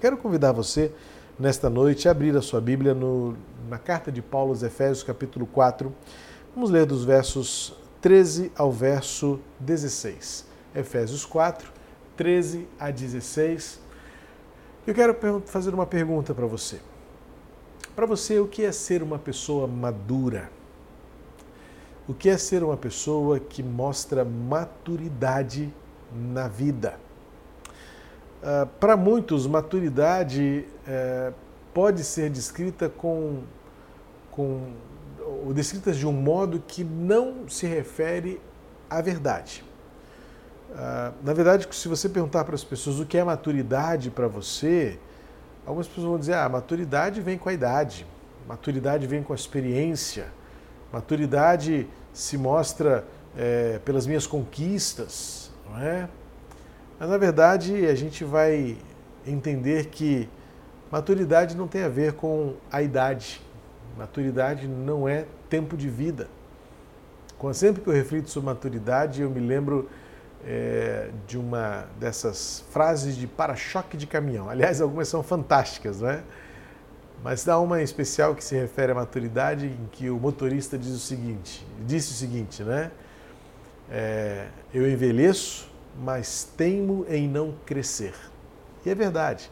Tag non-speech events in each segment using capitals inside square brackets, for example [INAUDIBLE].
Quero convidar você nesta noite a abrir a sua Bíblia no, na carta de Paulo aos Efésios, capítulo 4. Vamos ler dos versos 13 ao verso 16. Efésios 4, 13 a 16. Eu quero fazer uma pergunta para você. Para você, o que é ser uma pessoa madura? O que é ser uma pessoa que mostra maturidade na vida? Uh, Para muitos, maturidade uh, pode ser descrita com, com ou descrita de um modo que não se refere à verdade. Uh, na verdade, se você perguntar para as pessoas o que é maturidade para você, algumas pessoas vão dizer: ah, maturidade vem com a idade, maturidade vem com a experiência, maturidade se mostra é, pelas minhas conquistas, não é? Mas na verdade a gente vai entender que maturidade não tem a ver com a idade. Maturidade não é tempo de vida. Sempre que eu reflito sobre maturidade, eu me lembro é, de uma dessas frases de para-choque de caminhão. Aliás, algumas são fantásticas, não é? Mas dá uma especial que se refere à maturidade, em que o motorista diz o seguinte, disse o seguinte, né? É, eu envelheço mas teimo em não crescer. E é verdade.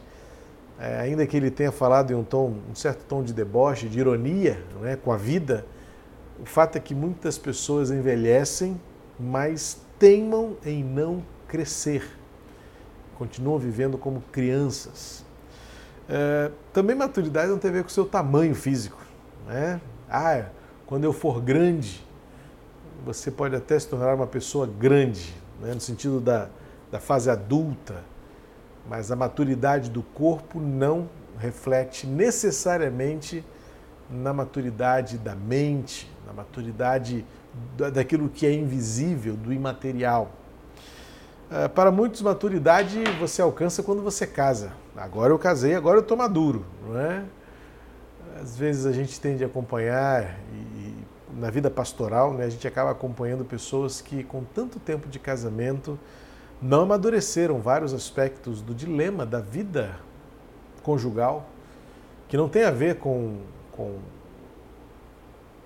É, ainda que ele tenha falado em um tom, um certo tom de deboche, de ironia, né, com a vida, o fato é que muitas pessoas envelhecem, mas teimam em não crescer. Continuam vivendo como crianças. É, também maturidade não tem a ver com o seu tamanho físico. Né? Ah, quando eu for grande, você pode até se tornar uma pessoa grande, né, no sentido da, da fase adulta, mas a maturidade do corpo não reflete necessariamente na maturidade da mente, na maturidade daquilo que é invisível, do imaterial. Ah, para muitos, maturidade você alcança quando você casa. Agora eu casei, agora eu estou maduro, não é? Às vezes a gente tende a acompanhar na vida pastoral, né, a gente acaba acompanhando pessoas que, com tanto tempo de casamento, não amadureceram vários aspectos do dilema da vida conjugal, que não tem a ver com, com,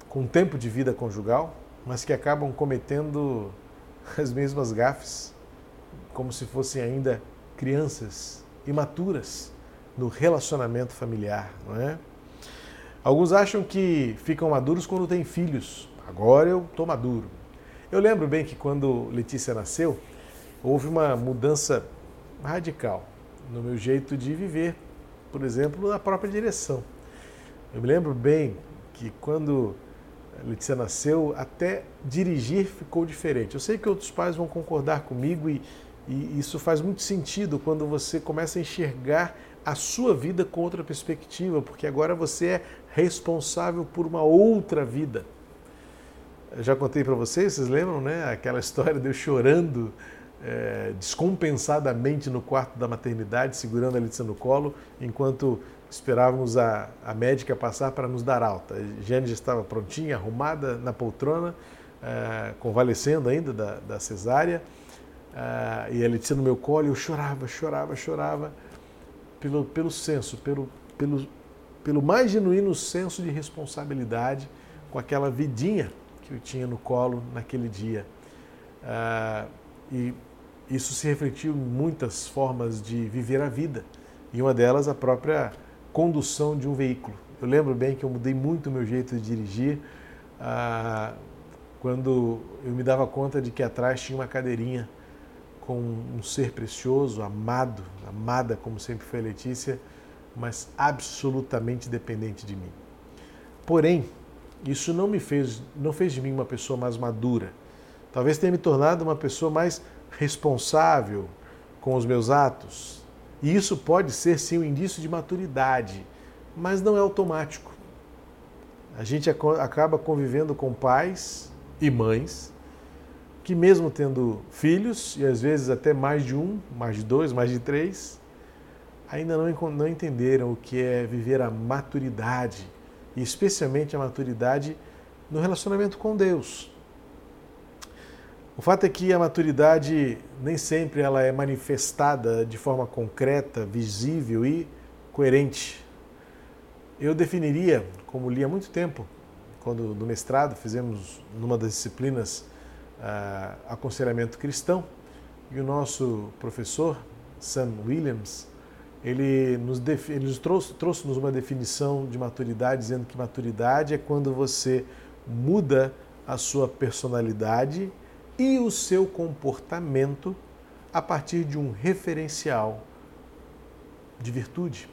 com o tempo de vida conjugal, mas que acabam cometendo [LAUGHS] as mesmas gafes, como se fossem ainda crianças imaturas no relacionamento familiar, não é? Alguns acham que ficam maduros quando têm filhos. Agora eu estou maduro. Eu lembro bem que quando Letícia nasceu, houve uma mudança radical no meu jeito de viver, por exemplo, na própria direção. Eu me lembro bem que quando Letícia nasceu, até dirigir ficou diferente. Eu sei que outros pais vão concordar comigo e, e isso faz muito sentido quando você começa a enxergar a sua vida com outra perspectiva, porque agora você é responsável por uma outra vida. Eu já contei para vocês, vocês lembram, né? Aquela [LAUGHS] história de eu chorando é, descompensadamente no quarto da maternidade, segurando a Letícia no colo, enquanto esperávamos a, a médica passar para nos dar alta. A Jane já estava prontinha, arrumada na poltrona, é, convalescendo ainda da, da cesárea, é, e a Letícia no meu colo, eu chorava, chorava, chorava pelo, pelo senso, pelo, pelo, pelo mais genuíno senso de responsabilidade com aquela vidinha que eu tinha no colo naquele dia. Ah, e isso se refletiu em muitas formas de viver a vida, e uma delas a própria condução de um veículo. Eu lembro bem que eu mudei muito o meu jeito de dirigir ah, quando eu me dava conta de que atrás tinha uma cadeirinha com um ser precioso, amado, amada como sempre foi a Letícia, mas absolutamente dependente de mim. Porém, isso não me fez, não fez de mim uma pessoa mais madura. Talvez tenha me tornado uma pessoa mais responsável com os meus atos. E isso pode ser sim um indício de maturidade, mas não é automático. A gente acaba convivendo com pais e mães que, mesmo tendo filhos, e às vezes até mais de um, mais de dois, mais de três, ainda não, não entenderam o que é viver a maturidade, e especialmente a maturidade no relacionamento com Deus. O fato é que a maturidade nem sempre ela é manifestada de forma concreta, visível e coerente. Eu definiria, como li há muito tempo, quando no mestrado fizemos numa das disciplinas uh, aconselhamento cristão, e o nosso professor, Sam Williams, ele nos, ele nos trouxe, trouxe-nos uma definição de maturidade, dizendo que maturidade é quando você muda a sua personalidade e o seu comportamento a partir de um referencial de virtude.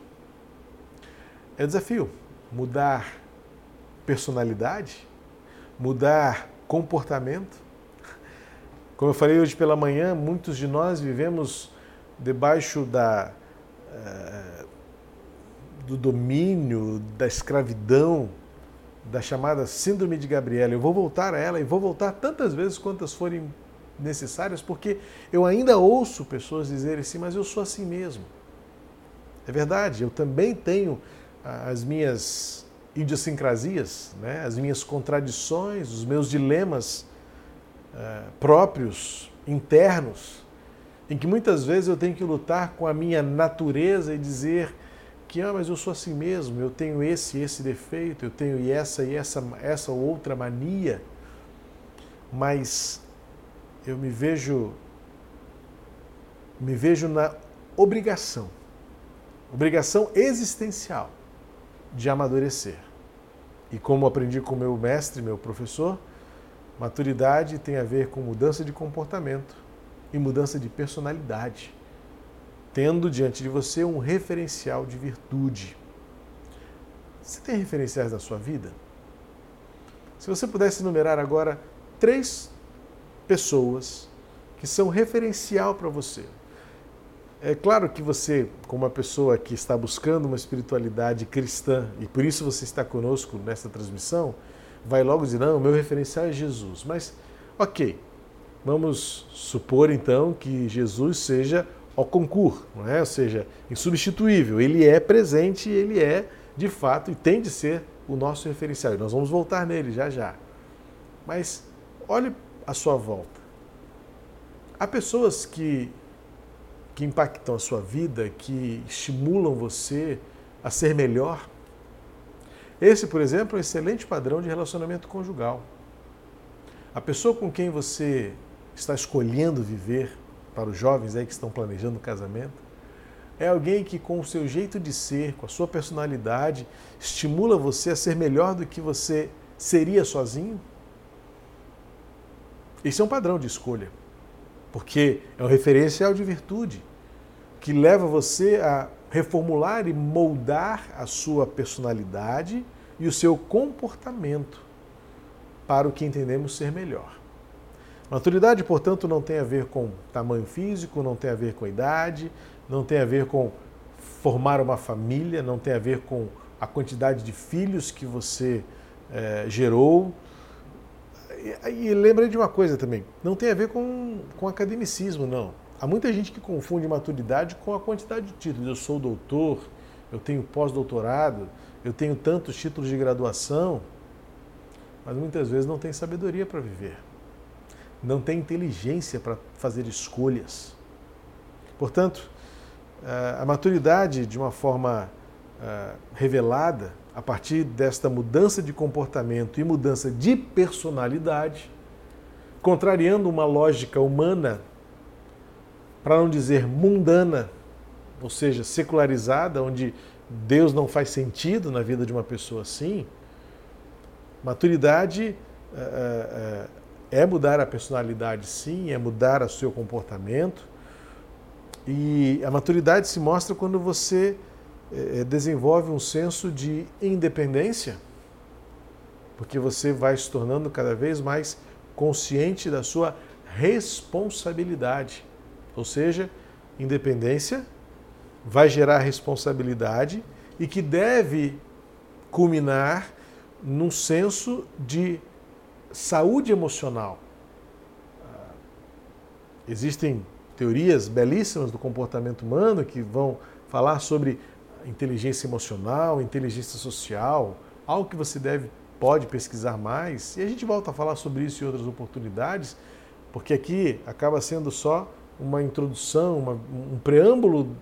É desafio mudar personalidade, mudar comportamento. Como eu falei hoje pela manhã, muitos de nós vivemos debaixo da, uh, do domínio, da escravidão, da chamada Síndrome de Gabriela. Eu vou voltar a ela e vou voltar tantas vezes quantas forem necessárias, porque eu ainda ouço pessoas dizerem assim, mas eu sou assim mesmo. É verdade, eu também tenho as minhas idiosincrasias, né? as minhas contradições, os meus dilemas uh, próprios, internos, em que muitas vezes eu tenho que lutar com a minha natureza e dizer que ah, mas eu sou assim mesmo, eu tenho esse esse defeito, eu tenho essa e essa essa ou outra mania, mas eu me vejo me vejo na obrigação, obrigação existencial de amadurecer. E como aprendi com meu mestre, meu professor, maturidade tem a ver com mudança de comportamento e mudança de personalidade, tendo diante de você um referencial de virtude. Você tem referenciais na sua vida? Se você pudesse enumerar agora três pessoas que são referencial para você, é claro que você, como uma pessoa que está buscando uma espiritualidade cristã, e por isso você está conosco nesta transmissão, vai logo dizer: não, meu referencial é Jesus. Mas, ok, vamos supor então que Jesus seja ao concurso, é? ou seja, insubstituível. Ele é presente, ele é de fato e tem de ser o nosso referencial. E nós vamos voltar nele já já. Mas olhe à sua volta. Há pessoas que que impactam a sua vida, que estimulam você a ser melhor. Esse, por exemplo, é um excelente padrão de relacionamento conjugal. A pessoa com quem você está escolhendo viver, para os jovens aí que estão planejando o casamento, é alguém que, com o seu jeito de ser, com a sua personalidade, estimula você a ser melhor do que você seria sozinho? Esse é um padrão de escolha, porque é um referencial de virtude que leva você a reformular e moldar a sua personalidade e o seu comportamento para o que entendemos ser melhor. Maturidade, portanto, não tem a ver com tamanho físico, não tem a ver com idade, não tem a ver com formar uma família, não tem a ver com a quantidade de filhos que você é, gerou. E, e lembrei de uma coisa também, não tem a ver com, com academicismo, não. Há muita gente que confunde maturidade com a quantidade de títulos. Eu sou doutor, eu tenho pós-doutorado, eu tenho tantos títulos de graduação, mas muitas vezes não tem sabedoria para viver, não tem inteligência para fazer escolhas. Portanto, a maturidade, de uma forma revelada, a partir desta mudança de comportamento e mudança de personalidade, contrariando uma lógica humana para não dizer mundana, ou seja, secularizada, onde Deus não faz sentido na vida de uma pessoa assim, maturidade é, mudar a personalidade, sim, é mudar o seu comportamento. E a maturidade se mostra quando você é, desenvolve um senso de independência, porque você vai se tornando cada vez mais consciente da sua responsabilidade. Ou seja, independência vai gerar responsabilidade e que deve culminar num senso de saúde emocional. Ah, existem teorias belíssimas do comportamento humano que vão falar sobre inteligência emocional, inteligência social, algo que você deve pode pesquisar mais. E a gente volta a falar sobre isso em outras oportunidades, porque aqui acaba sendo só uma introdução, uma, um preâmbulo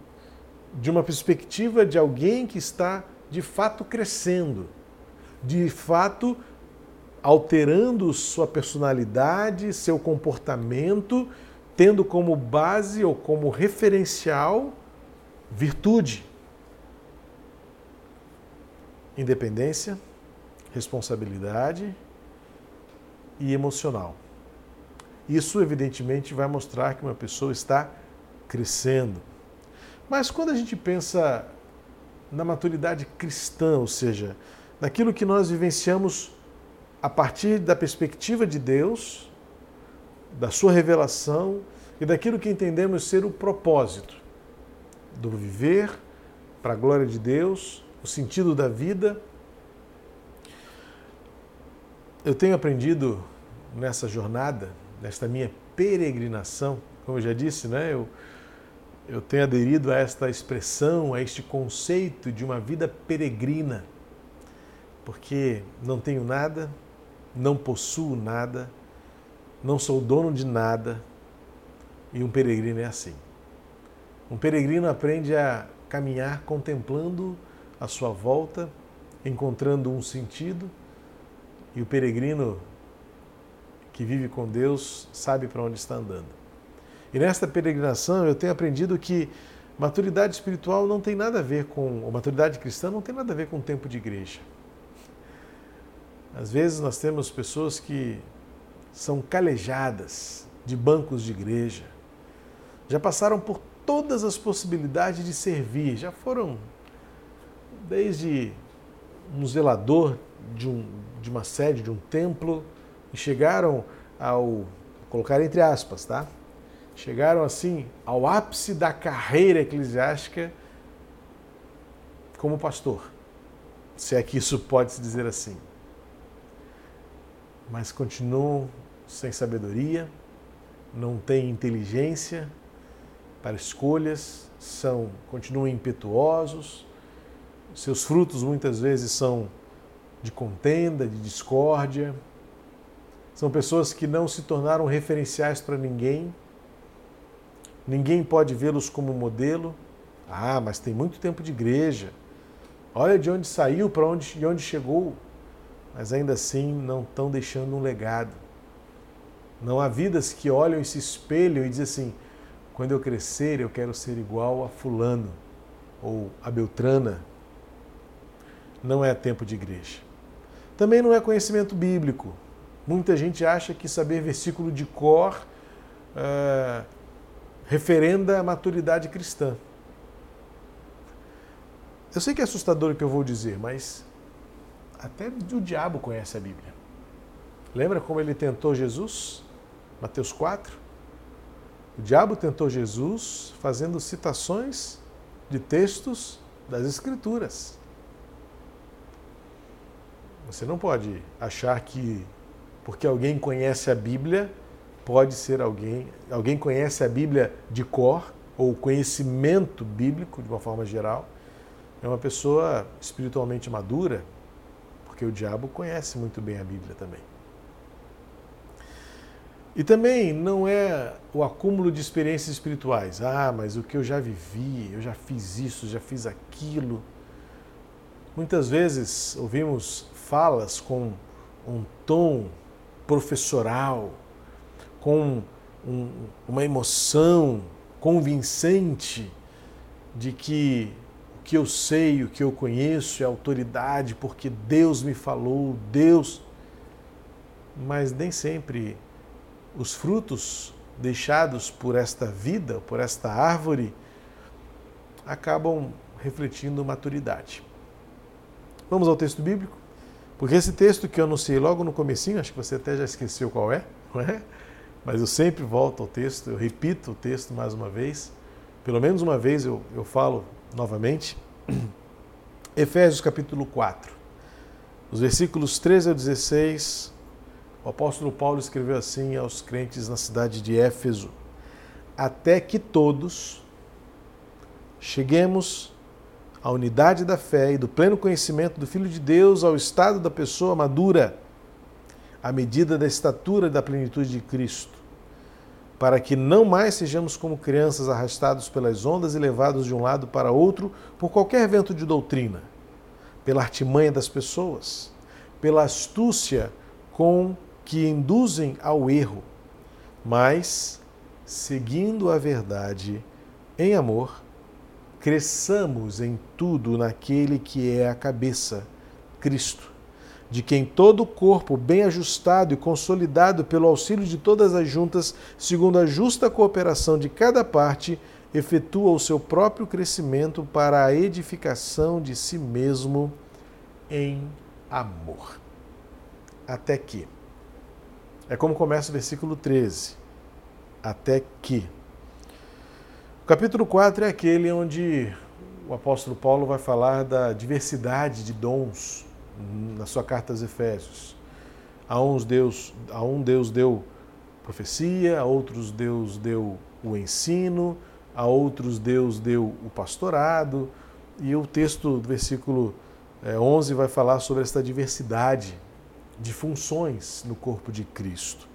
de uma perspectiva de alguém que está de fato crescendo, de fato alterando sua personalidade, seu comportamento, tendo como base ou como referencial virtude, independência, responsabilidade e emocional. Isso, evidentemente, vai mostrar que uma pessoa está crescendo. Mas quando a gente pensa na maturidade cristã, ou seja, naquilo que nós vivenciamos a partir da perspectiva de Deus, da sua revelação e daquilo que entendemos ser o propósito do viver para a glória de Deus, o sentido da vida. Eu tenho aprendido nessa jornada, nesta minha peregrinação, como eu já disse, né? Eu, eu tenho aderido a esta expressão, a este conceito de uma vida peregrina, porque não tenho nada, não possuo nada, não sou dono de nada, e um peregrino é assim. Um peregrino aprende a caminhar contemplando a sua volta, encontrando um sentido, e o peregrino que vive com Deus sabe para onde está andando. E nesta peregrinação eu tenho aprendido que maturidade espiritual não tem nada a ver com, ou maturidade cristã não tem nada a ver com o tempo de igreja. Às vezes nós temos pessoas que são calejadas de bancos de igreja, já passaram por todas as possibilidades de servir, já foram desde um zelador de, um, de uma sede, de um templo, e chegaram ao, colocar entre aspas, tá? chegaram assim ao ápice da carreira eclesiástica como pastor, se é que isso pode se dizer assim. Mas continuam sem sabedoria, não têm inteligência para escolhas, são continuam impetuosos, seus frutos muitas vezes são de contenda, de discórdia. São pessoas que não se tornaram referenciais para ninguém, Ninguém pode vê-los como modelo. Ah, mas tem muito tempo de igreja. Olha de onde saiu, para onde, de onde chegou. Mas ainda assim não estão deixando um legado. Não há vidas que olham e se espelham e dizem assim: quando eu crescer eu quero ser igual a Fulano ou a Beltrana. Não é tempo de igreja. Também não é conhecimento bíblico. Muita gente acha que saber versículo de cor uh, referenda a maturidade cristã. Eu sei que é assustador o que eu vou dizer, mas até o diabo conhece a Bíblia. Lembra como ele tentou Jesus? Mateus 4. O diabo tentou Jesus fazendo citações de textos das Escrituras. Você não pode achar que porque alguém conhece a Bíblia, pode ser alguém, alguém conhece a Bíblia de cor, ou conhecimento bíblico de uma forma geral, é uma pessoa espiritualmente madura, porque o diabo conhece muito bem a Bíblia também. E também não é o acúmulo de experiências espirituais. Ah, mas o que eu já vivi, eu já fiz isso, já fiz aquilo. Muitas vezes ouvimos falas com um tom professoral, com um, uma emoção convincente de que que eu sei, o que eu conheço é autoridade, porque Deus me falou, Deus. Mas nem sempre os frutos deixados por esta vida, por esta árvore, acabam refletindo maturidade. Vamos ao texto bíblico? Porque esse texto que eu anunciei logo no comecinho, acho que você até já esqueceu qual é, não é? mas eu sempre volto ao texto, eu repito o texto mais uma vez, pelo menos uma vez eu, eu falo novamente. [CLEARS THROAT] Efésios capítulo 4, os versículos 13 ao 16, o apóstolo Paulo escreveu assim aos crentes na cidade de Éfeso: Até que todos cheguemos à unidade da fé e do pleno conhecimento do Filho de Deus, ao estado da pessoa madura, à medida da estatura e da plenitude de Cristo para que não mais sejamos como crianças arrastados pelas ondas e levados de um lado para outro por qualquer vento de doutrina, pela artimanha das pessoas, pela astúcia com que induzem ao erro, mas, seguindo a verdade em amor, cresçamos em tudo naquele que é a cabeça, Cristo de quem todo o corpo, bem ajustado e consolidado pelo auxílio de todas as juntas, segundo a justa cooperação de cada parte, efetua o seu próprio crescimento para a edificação de si mesmo em amor. Até que. É como começa o versículo 13. Até que. O capítulo 4 é aquele onde o apóstolo Paulo vai falar da diversidade de dons na sua carta aos Efésios. A uns Deus, a um Deus deu profecia, a outros Deus deu o ensino, a outros Deus deu o pastorado, e o texto do versículo 11 é, vai falar sobre esta diversidade de funções no corpo de Cristo.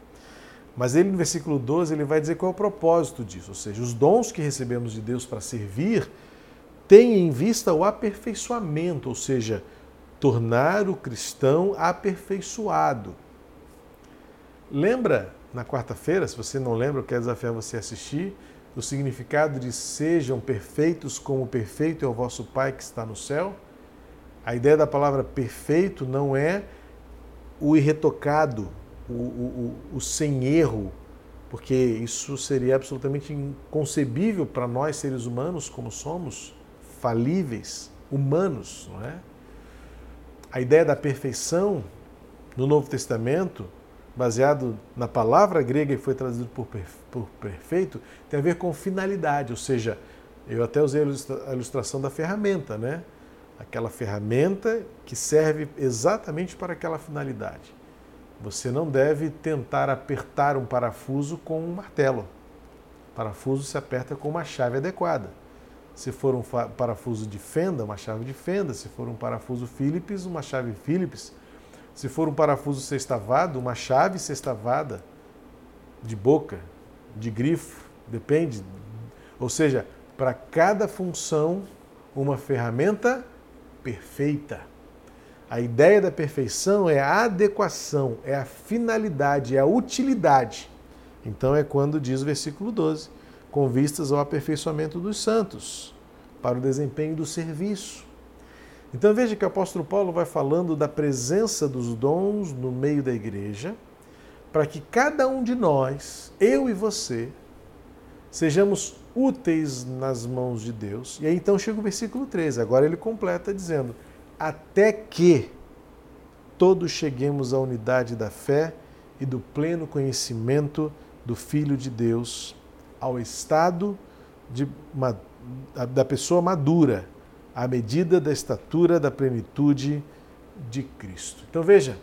Mas ele no versículo 12 ele vai dizer qual é o propósito disso, ou seja, os dons que recebemos de Deus para servir têm em vista o aperfeiçoamento, ou seja, tornar o cristão aperfeiçoado. Lembra na quarta-feira, se você não lembra, eu quero desafiar você a assistir, o significado de sejam perfeitos como perfeito é o vosso Pai que está no céu? A ideia da palavra perfeito não é o irretocado, o, o, o, o sem erro, porque isso seria absolutamente inconcebível para nós seres humanos como somos, falíveis, humanos, não é? A ideia da perfeição no Novo Testamento, baseado na palavra grega e foi traduzido por, por perfeito, tem a ver com finalidade, ou seja, eu até usei a ilustração da ferramenta, né? Aquela ferramenta que serve exatamente para aquela finalidade. Você não deve tentar apertar um parafuso com um martelo. O parafuso se aperta com uma chave adequada. Se for um parafuso de fenda, uma chave de fenda. Se for um parafuso Phillips, uma chave Phillips. Se for um parafuso sextavado, uma chave sextavada de boca, de grifo, depende. Ou seja, para cada função, uma ferramenta perfeita. A ideia da perfeição é a adequação, é a finalidade, é a utilidade. Então é quando diz o versículo 12: com vistas ao aperfeiçoamento dos santos, para o desempenho do serviço. Então veja que o apóstolo Paulo vai falando da presença dos dons no meio da igreja, para que cada um de nós, eu e você, sejamos úteis nas mãos de Deus. E aí então chega o versículo 13, agora ele completa dizendo: Até que todos cheguemos à unidade da fé e do pleno conhecimento do Filho de Deus ao estado de, da pessoa madura, à medida da estatura da plenitude de Cristo. Então veja,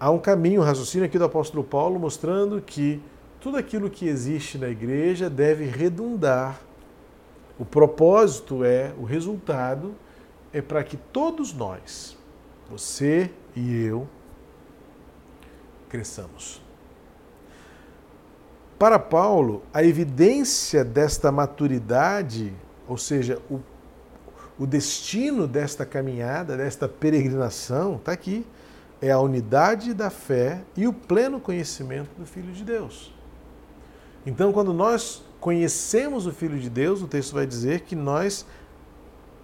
há um caminho, um raciocínio aqui do apóstolo Paulo mostrando que tudo aquilo que existe na igreja deve redundar. O propósito é, o resultado é para que todos nós, você e eu, cresçamos. Para Paulo, a evidência desta maturidade, ou seja, o, o destino desta caminhada, desta peregrinação, está aqui. É a unidade da fé e o pleno conhecimento do Filho de Deus. Então, quando nós conhecemos o Filho de Deus, o texto vai dizer que nós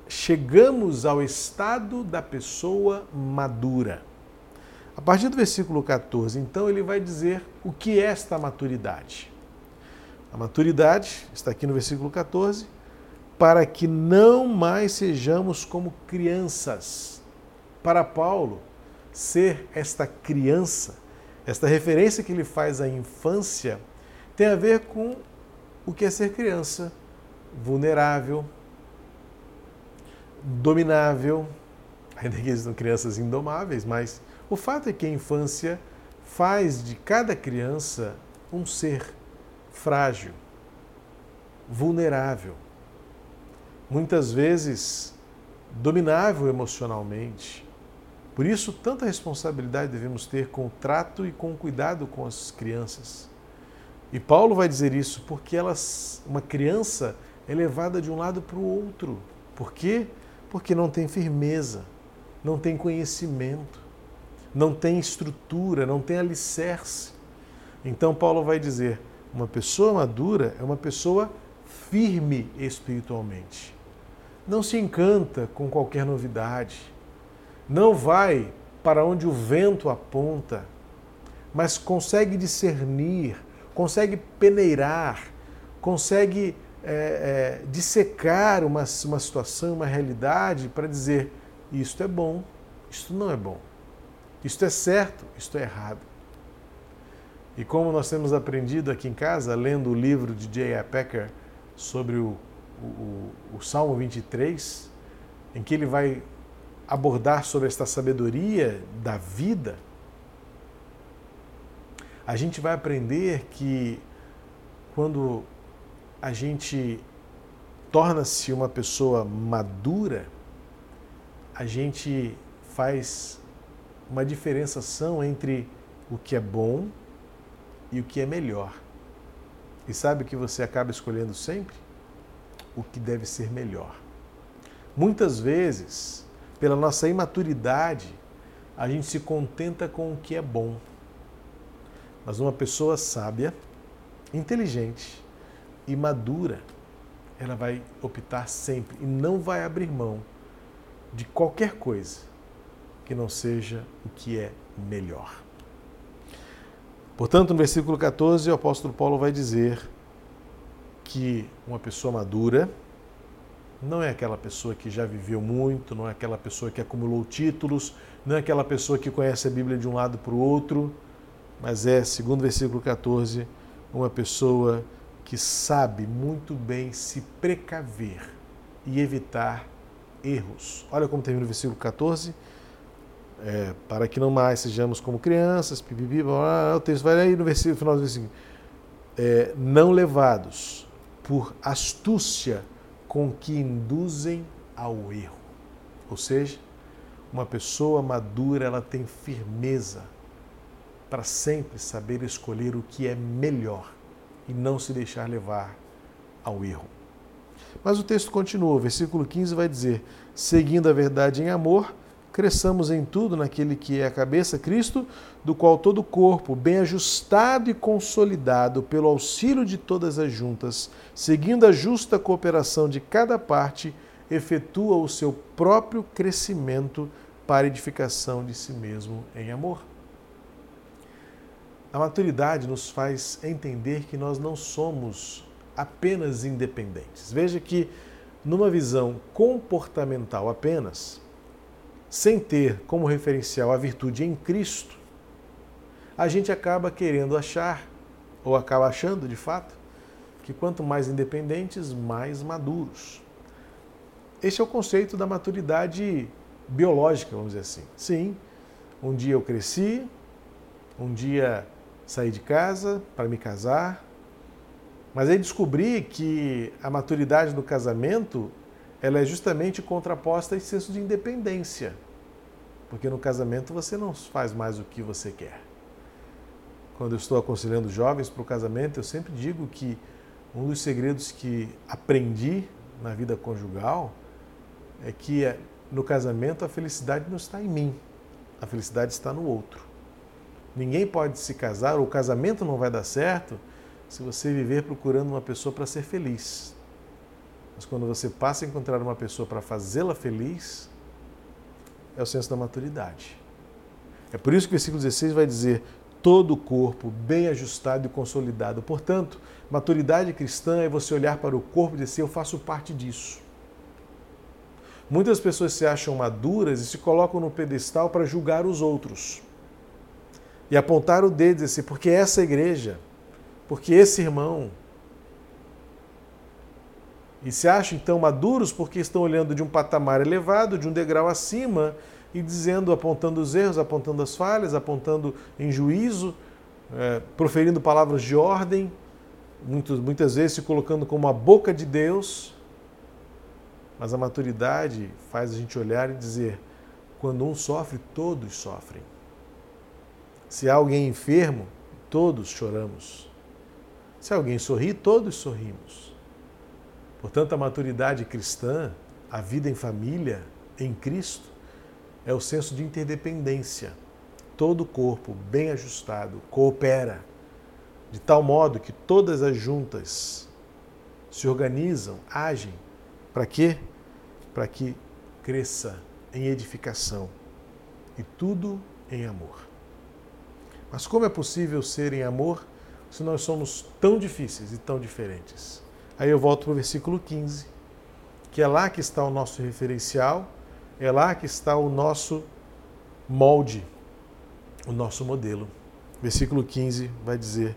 chegamos ao estado da pessoa madura. A partir do versículo 14, então, ele vai dizer o que é esta maturidade. A maturidade está aqui no versículo 14, para que não mais sejamos como crianças. Para Paulo, ser esta criança, esta referência que ele faz à infância, tem a ver com o que é ser criança, vulnerável, dominável, ainda que existam crianças indomáveis, mas o fato é que a infância faz de cada criança um ser frágil, vulnerável, muitas vezes dominável emocionalmente. Por isso, tanta responsabilidade devemos ter com o trato e com o cuidado com as crianças. E Paulo vai dizer isso porque elas, uma criança é levada de um lado para o outro. Por quê? Porque não tem firmeza, não tem conhecimento, não tem estrutura, não tem alicerce. Então Paulo vai dizer: uma pessoa madura é uma pessoa firme espiritualmente. Não se encanta com qualquer novidade. Não vai para onde o vento aponta, mas consegue discernir, consegue peneirar, consegue é, é, dissecar uma, uma situação, uma realidade para dizer: isto é bom, isto não é bom, isto é certo, isto é errado. E como nós temos aprendido aqui em casa, lendo o livro de J.A. Packer sobre o, o, o Salmo 23, em que ele vai abordar sobre esta sabedoria da vida, a gente vai aprender que quando a gente torna-se uma pessoa madura, a gente faz uma diferenciação entre o que é bom e o que é melhor. E sabe o que você acaba escolhendo sempre? O que deve ser melhor. Muitas vezes, pela nossa imaturidade, a gente se contenta com o que é bom. Mas uma pessoa sábia, inteligente e madura, ela vai optar sempre e não vai abrir mão de qualquer coisa que não seja o que é melhor. Portanto, no versículo 14, o apóstolo Paulo vai dizer que uma pessoa madura não é aquela pessoa que já viveu muito, não é aquela pessoa que acumulou títulos, não é aquela pessoa que conhece a Bíblia de um lado para o outro, mas é, segundo o versículo 14, uma pessoa que sabe muito bem se precaver e evitar erros. Olha como termina o versículo 14 é, para que não mais sejamos como crianças, pipipi, o texto vai aí no versículo, final do versículo, é, não levados por astúcia com que induzem ao erro. Ou seja, uma pessoa madura, ela tem firmeza para sempre saber escolher o que é melhor e não se deixar levar ao erro. Mas o texto continua, o versículo 15 vai dizer: seguindo a verdade em amor, cresçamos em tudo naquele que é a cabeça, Cristo, do qual todo o corpo, bem ajustado e consolidado pelo auxílio de todas as juntas, seguindo a justa cooperação de cada parte, efetua o seu próprio crescimento para edificação de si mesmo em amor. A maturidade nos faz entender que nós não somos apenas independentes. Veja que, numa visão comportamental apenas, sem ter como referencial a virtude em Cristo, a gente acaba querendo achar, ou acaba achando de fato, que quanto mais independentes, mais maduros. Este é o conceito da maturidade biológica, vamos dizer assim. Sim, um dia eu cresci, um dia saí de casa para me casar, mas aí descobri que a maturidade do casamento ela é justamente contraposta a esse senso de independência. Porque no casamento você não faz mais o que você quer. Quando eu estou aconselhando jovens para o casamento, eu sempre digo que um dos segredos que aprendi na vida conjugal é que é, no casamento a felicidade não está em mim, a felicidade está no outro. Ninguém pode se casar, o casamento não vai dar certo se você viver procurando uma pessoa para ser feliz. Mas quando você passa a encontrar uma pessoa para fazê-la feliz, é o senso da maturidade. É por isso que o versículo 16 vai dizer: todo o corpo bem ajustado e consolidado. Portanto, maturidade cristã é você olhar para o corpo e dizer: eu faço parte disso. Muitas pessoas se acham maduras e se colocam no pedestal para julgar os outros. E apontar o dedo e dizer, porque essa igreja, porque esse irmão, e se acham então maduros porque estão olhando de um patamar elevado, de um degrau acima e dizendo, apontando os erros, apontando as falhas, apontando em juízo, é, proferindo palavras de ordem, muitas, muitas vezes se colocando como a boca de Deus. Mas a maturidade faz a gente olhar e dizer: quando um sofre, todos sofrem. Se há alguém enfermo, todos choramos. Se alguém sorri, todos sorrimos. Portanto, a maturidade cristã, a vida em família, em Cristo, é o senso de interdependência. Todo o corpo, bem ajustado, coopera, de tal modo que todas as juntas se organizam, agem. Para quê? Para que cresça em edificação e tudo em amor. Mas como é possível ser em amor se nós somos tão difíceis e tão diferentes? Aí eu volto para o versículo 15, que é lá que está o nosso referencial, é lá que está o nosso molde, o nosso modelo. Versículo 15 vai dizer: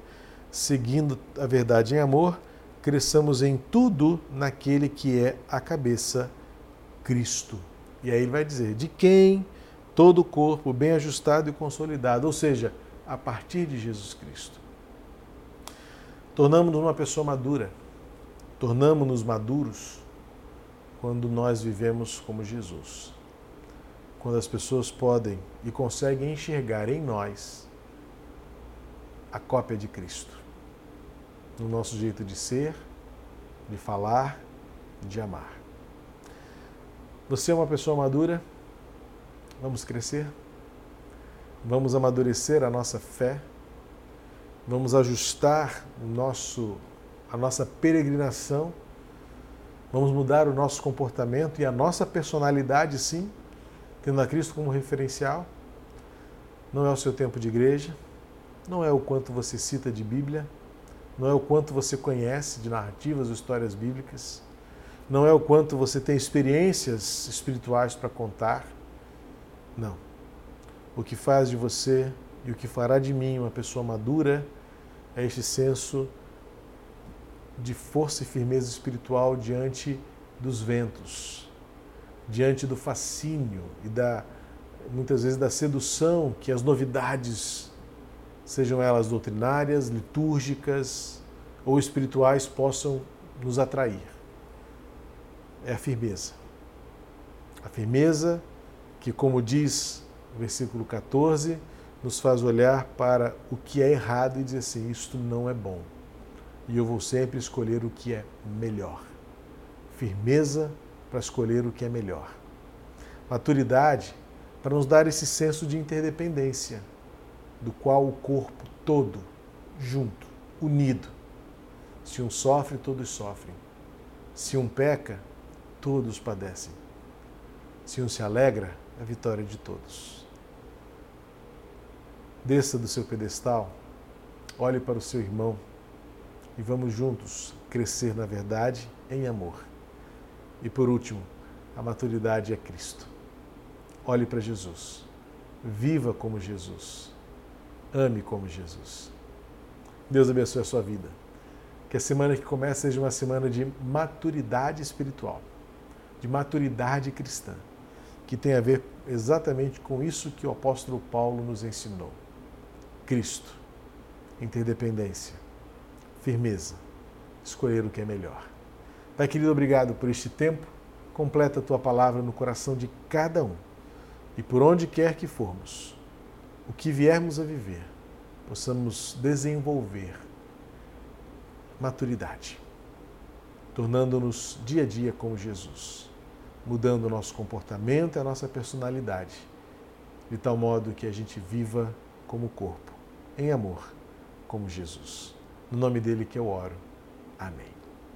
seguindo a verdade em amor, cresçamos em tudo naquele que é a cabeça, Cristo. E aí ele vai dizer: de quem todo o corpo bem ajustado e consolidado, ou seja, a partir de Jesus Cristo. Tornamos-nos uma pessoa madura, tornamos-nos maduros quando nós vivemos como Jesus. Quando as pessoas podem e conseguem enxergar em nós a cópia de Cristo, no nosso jeito de ser, de falar, de amar. Você é uma pessoa madura? Vamos crescer? Vamos amadurecer a nossa fé? Vamos ajustar o nosso, a nossa peregrinação? Vamos mudar o nosso comportamento e a nossa personalidade, sim, tendo a Cristo como referencial? Não é o seu tempo de igreja, não é o quanto você cita de Bíblia, não é o quanto você conhece de narrativas ou histórias bíblicas, não é o quanto você tem experiências espirituais para contar. Não. O que faz de você e o que fará de mim uma pessoa madura é este senso de força e firmeza espiritual diante dos ventos, diante do fascínio e da muitas vezes da sedução que as novidades, sejam elas doutrinárias, litúrgicas ou espirituais, possam nos atrair. É a firmeza. A firmeza que, como diz o versículo 14, nos faz olhar para o que é errado e dizer assim: isto não é bom. E eu vou sempre escolher o que é melhor. Firmeza para escolher o que é melhor. Maturidade para nos dar esse senso de interdependência, do qual o corpo todo, junto, unido. Se um sofre, todos sofrem. Se um peca, todos padecem. Se um se alegra, a vitória de todos. Desça do seu pedestal, olhe para o seu irmão e vamos juntos crescer na verdade em amor. E por último, a maturidade é Cristo. Olhe para Jesus. Viva como Jesus. Ame como Jesus. Deus abençoe a sua vida. Que a semana que começa seja uma semana de maturidade espiritual, de maturidade cristã que tem a ver exatamente com isso que o apóstolo Paulo nos ensinou. Cristo, interdependência, firmeza, escolher o que é melhor. Pai querido, obrigado por este tempo. Completa a tua palavra no coração de cada um. E por onde quer que formos, o que viermos a viver, possamos desenvolver maturidade, tornando-nos dia a dia como Jesus mudando o nosso comportamento e a nossa personalidade, de tal modo que a gente viva como corpo, em amor, como Jesus. No nome dele que eu oro. Amém.